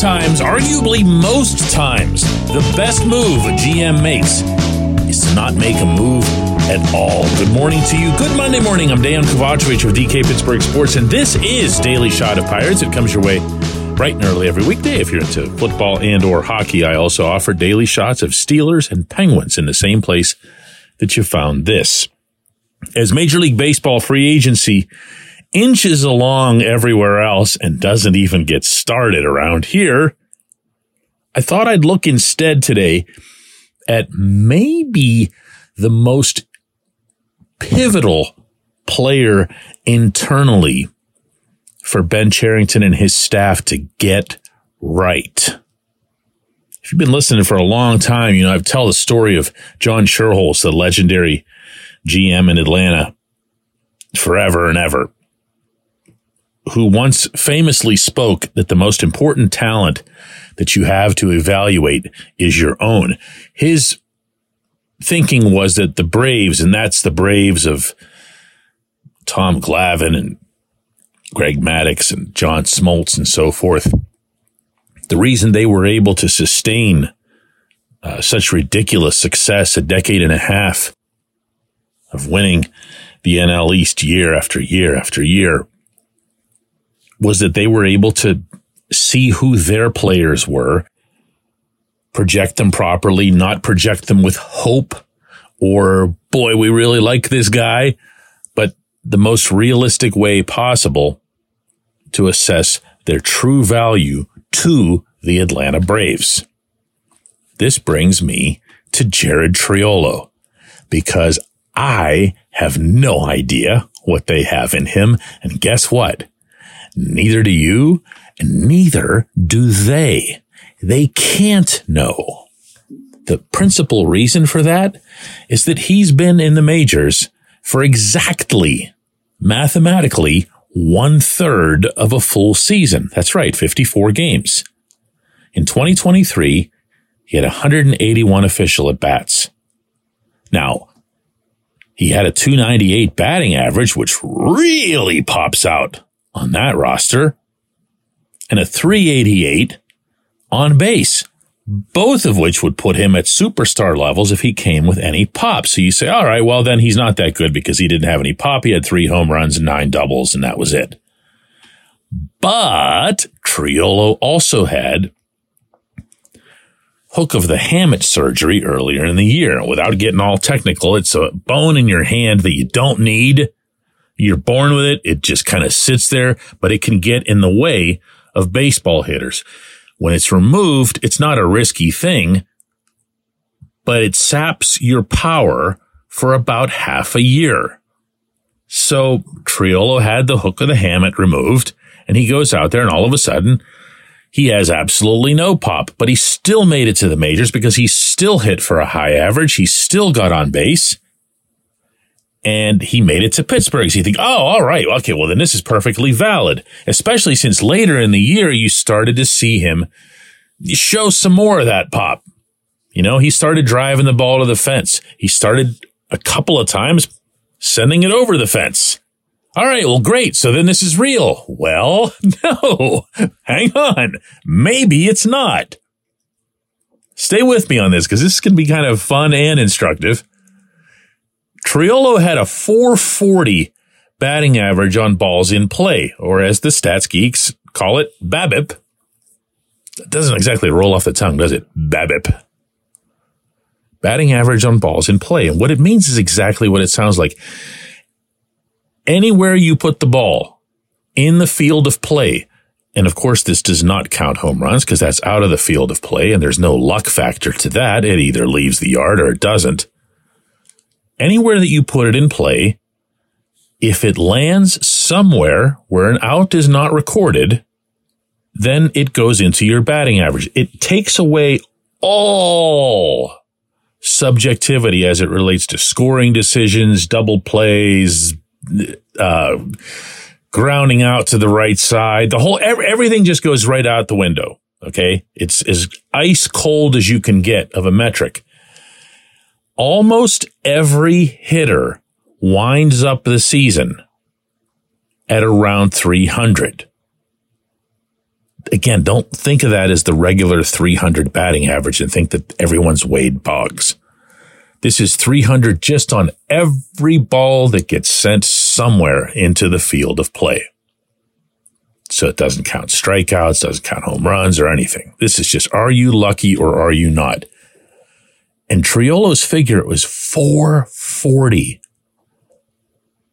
sometimes, arguably most times, the best move a GM makes is to not make a move at all. Good morning to you. Good Monday morning. I'm Dejan Kovacevic with DK Pittsburgh Sports, and this is Daily Shot of Pirates. It comes your way bright and early every weekday. If you're into football and or hockey, I also offer daily shots of Steelers and Penguins in the same place that you found this. As Major League Baseball free agency inches along everywhere else and doesn't even get started around here. I thought I'd look instead today at maybe the most pivotal player internally for Ben Cherington and his staff to get right. If you've been listening for a long time, you know, I've told the story of John Schuerholz, the legendary GM in Atlanta forever and ever who once famously spoke that the most important talent that you have to evaluate is your own. His thinking was that the Braves, and that's the Braves of Tom Glavine and Greg Maddux and John Smoltz and so forth, the reason they were able to sustain uh, such ridiculous success a decade and a half of winning the NL East year after year after year was that they were able to see who their players were, project them properly, not project them with hope or boy, we really like this guy, but the most realistic way possible to assess their true value to the Atlanta Braves. This brings me to Jared Triolo because I have no idea what they have in him. And guess what? Neither do you, and neither do they. They can't know. The principal reason for that is that he's been in the majors for exactly, mathematically, one third of a full season. That's right, 54 games. In 2023, he had 181 official at bats. Now, he had a 298 batting average, which really pops out on that roster and a 388 on base, both of which would put him at superstar levels if he came with any pop. So you say, all right, well, then he's not that good because he didn't have any pop. He had three home runs and nine doubles, and that was it. But Triolo also had hook of the hamate surgery earlier in the year. Without getting all technical, it's a bone in your hand that you don't need you're born with it. It just kind of sits there, but it can get in the way of baseball hitters. When it's removed, it's not a risky thing, but it saps your power for about half a year. So Triolo had the hook of the hamate removed and he goes out there and all of a sudden he has absolutely no pop, but he still made it to the majors because he still hit for a high average. He still got on base and he made it to Pittsburgh. So you think, oh, all right. Okay. Well, then this is perfectly valid, especially since later in the year, you started to see him show some more of that pop. You know, he started driving the ball to the fence. He started a couple of times sending it over the fence. All right. Well, great. So then this is real. Well, no, hang on. Maybe it's not. Stay with me on this because this can be kind of fun and instructive. Triolo had a 440 batting average on balls in play, or as the stats geeks call it, BABIP. Doesn't exactly roll off the tongue, does it? BABIP. Batting average on balls in play. And what it means is exactly what it sounds like. Anywhere you put the ball in the field of play, and of course, this does not count home runs because that's out of the field of play and there's no luck factor to that. It either leaves the yard or it doesn't anywhere that you put it in play, if it lands somewhere where an out is not recorded, then it goes into your batting average. It takes away all subjectivity as it relates to scoring decisions, double plays, uh, grounding out to the right side. The whole, everything just goes right out the window. Okay. It's as ice cold as you can get of a metric almost every hitter winds up the season at around 300. again, don't think of that as the regular 300 batting average and think that everyone's Wade Boggs. This is 300 just on every ball that gets sent somewhere into the field of play. So it doesn't count strikeouts, doesn't count home runs or anything. This is just, are you lucky or are you not? And Triolo's figure was 440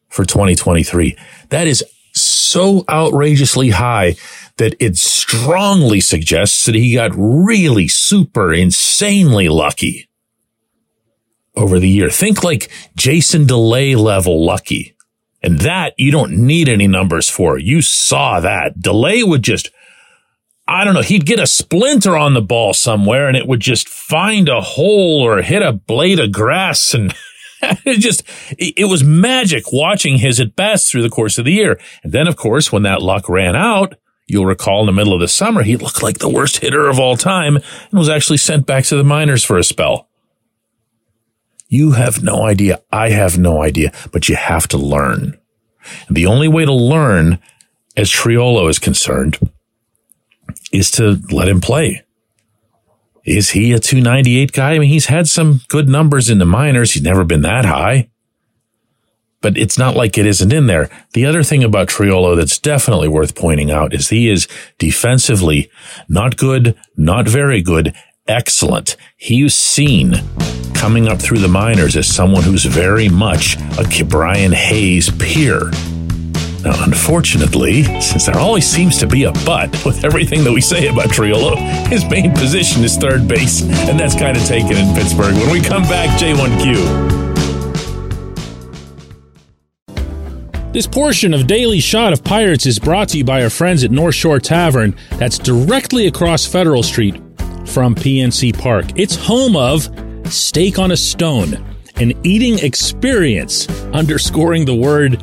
for 2023. That is so outrageously high that it strongly suggests that he got really super insanely lucky over the year. Think like Jason Delay level lucky. And that you don't need any numbers for. You saw that. Delay would just, I don't know, he'd get a splinter on the ball somewhere and it would just find a hole or hit a blade of grass and it just, it was magic watching his at bats through the course of the year. And then, of course, when that luck ran out, you'll recall in the middle of the summer, he looked like the worst hitter of all time and was actually sent back to the minors for a spell. You have no idea. I have no idea, but you have to learn. And the only way to learn, as Triolo is concerned, is to let him play. Is he a 298 guy? I mean, he's had some good numbers in the minors. He's never been that high. But it's not like it isn't in there. The other thing about Triolo that's definitely worth pointing out is he is defensively not good, not very good, excellent. He's seen coming up through the minors as someone who's very much a Brian Hayes peer. Now, unfortunately, since there always seems to be a but with everything that we say about Triolo, his main position is third base, and that's kind of taken in Pittsburgh. When we come back, J1Q. This portion of Daily Shot of Pirates is brought to you by our friends at North Shore Tavern, that's directly across Federal Street from PNC Park. It's home of Steak on a Stone, an eating experience, underscoring the word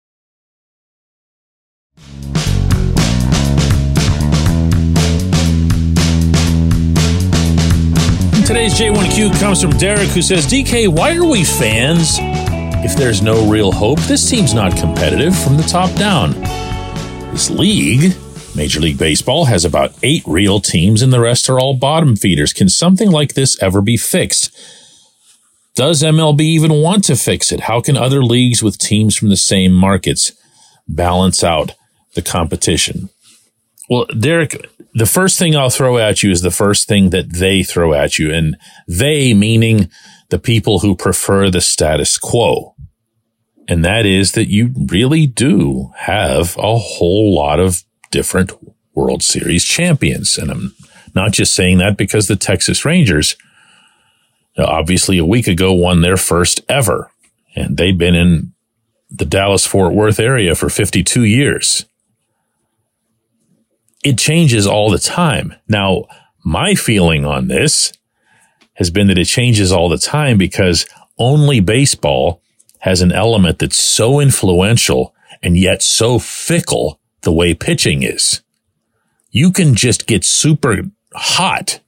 Today's J1Q comes from Derek, who says, DK, why are we fans if there's no real hope? This seems not competitive from the top down. This league, Major League Baseball, has about eight real teams and the rest are all bottom feeders. Can something like this ever be fixed? Does MLB even want to fix it? How can other leagues with teams from the same markets balance out the competition? Well, Derek, the first thing I'll throw at you is the first thing that they throw at you. And they meaning the people who prefer the status quo. And that is that you really do have a whole lot of different World Series champions. And I'm not just saying that because the Texas Rangers obviously a week ago won their first ever. And they've been in the Dallas Fort Worth area for 52 years it changes all the time. Now, my feeling on this has been that it changes all the time because only baseball has an element that's so influential and yet so fickle the way pitching is. You can just get super hot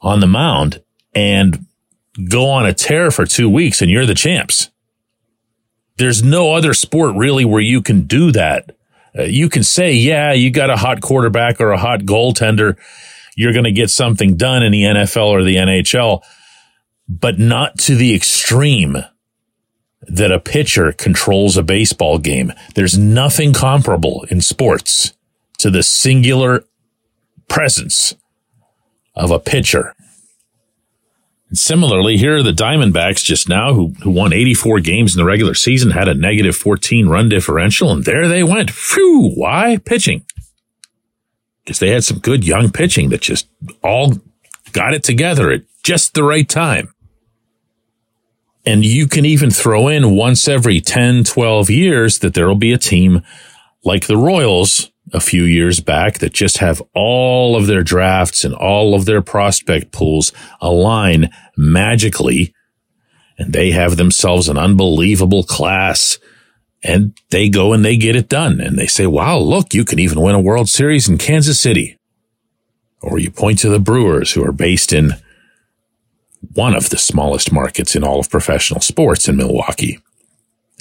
on the mound and go on a tear for two weeks and you're the champs. There's no other sport really where you can do that uh, you can say, yeah, you got a hot quarterback or a hot goaltender. You're going to get something done in the NFL or the NHL, but not to the extreme that a pitcher controls a baseball game. There's nothing comparable in sports to the singular presence of a pitcher. And similarly, here are the Diamondbacks just now who, who won 84 games in the regular season, had a negative 14 run differential, and there they went. Phew. Why? Pitching. Because they had some good young pitching that just all got it together at just the right time. And you can even throw in once every 10, 12 years that there will be a team like the Royals a few years back that just have all of their drafts and all of their prospect pools align magically. And they have themselves an unbelievable class and they go and they get it done. And they say, wow, look, you can even win a World Series in Kansas City. Or you point to the Brewers who are based in one of the smallest markets in all of professional sports in Milwaukee.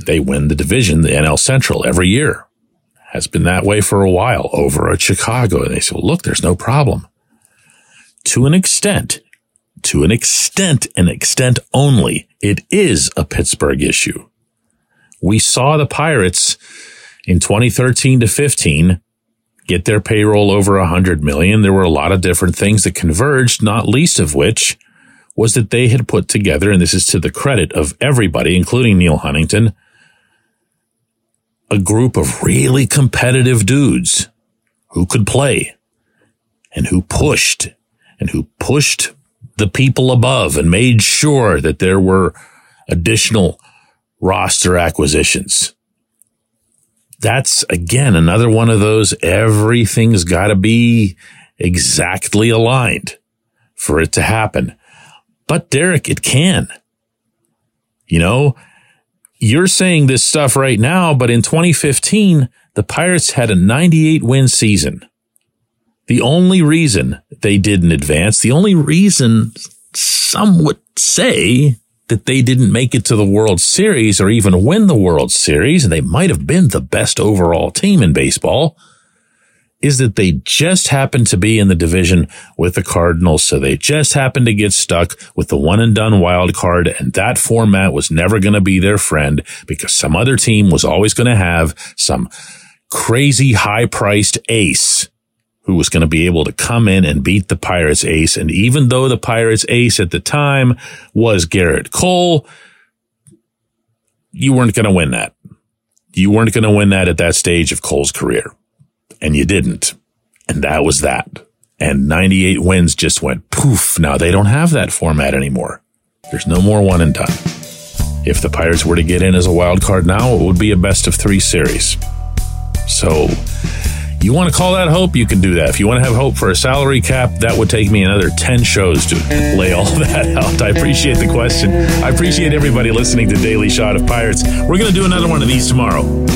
They win the division, the NL Central every year has been that way for a while over at Chicago. And they say, well, look, there's no problem. To an extent, to an extent, an extent only, it is a Pittsburgh issue. We saw the Pirates in 2013 to 15 get their payroll over 100 million. There were a lot of different things that converged, not least of which was that they had put together, and this is to the credit of everybody, including Neal Huntington, a group of really competitive dudes who could play and who pushed and who pushed the people above and made sure that there were additional roster acquisitions. That's again another one of those everything's got to be exactly aligned for it to happen. But Derek, it can. You know, you're saying this stuff right now, but in 2015, the Pirates had a 98 win season. The only reason they didn't advance, the only reason some would say that they didn't make it to the World Series or even win the World Series, and they might have been the best overall team in baseball, is that they just happened to be in the division with the Cardinals. So they just happened to get stuck with the one and done wild card. And that format was never going to be their friend because some other team was always going to have some crazy high priced ace who was going to be able to come in and beat the Pirates ace. And even though the Pirates ace at the time was Gerrit Cole, you weren't going to win that. You weren't going to win that at that stage of Cole's career and you didn't. And that was that. And 98 wins just went poof. Now they don't have that format anymore. There's no more one and done. If the Pirates were to get in as a wild card now, it would be a best of three series. So you want to call that hope? You can do that. If you want to have hope for a salary cap, that would take me another 10 shows to lay all that out. I appreciate the question. I appreciate everybody listening to Daily Shot of Pirates. We're going to do another one of these tomorrow.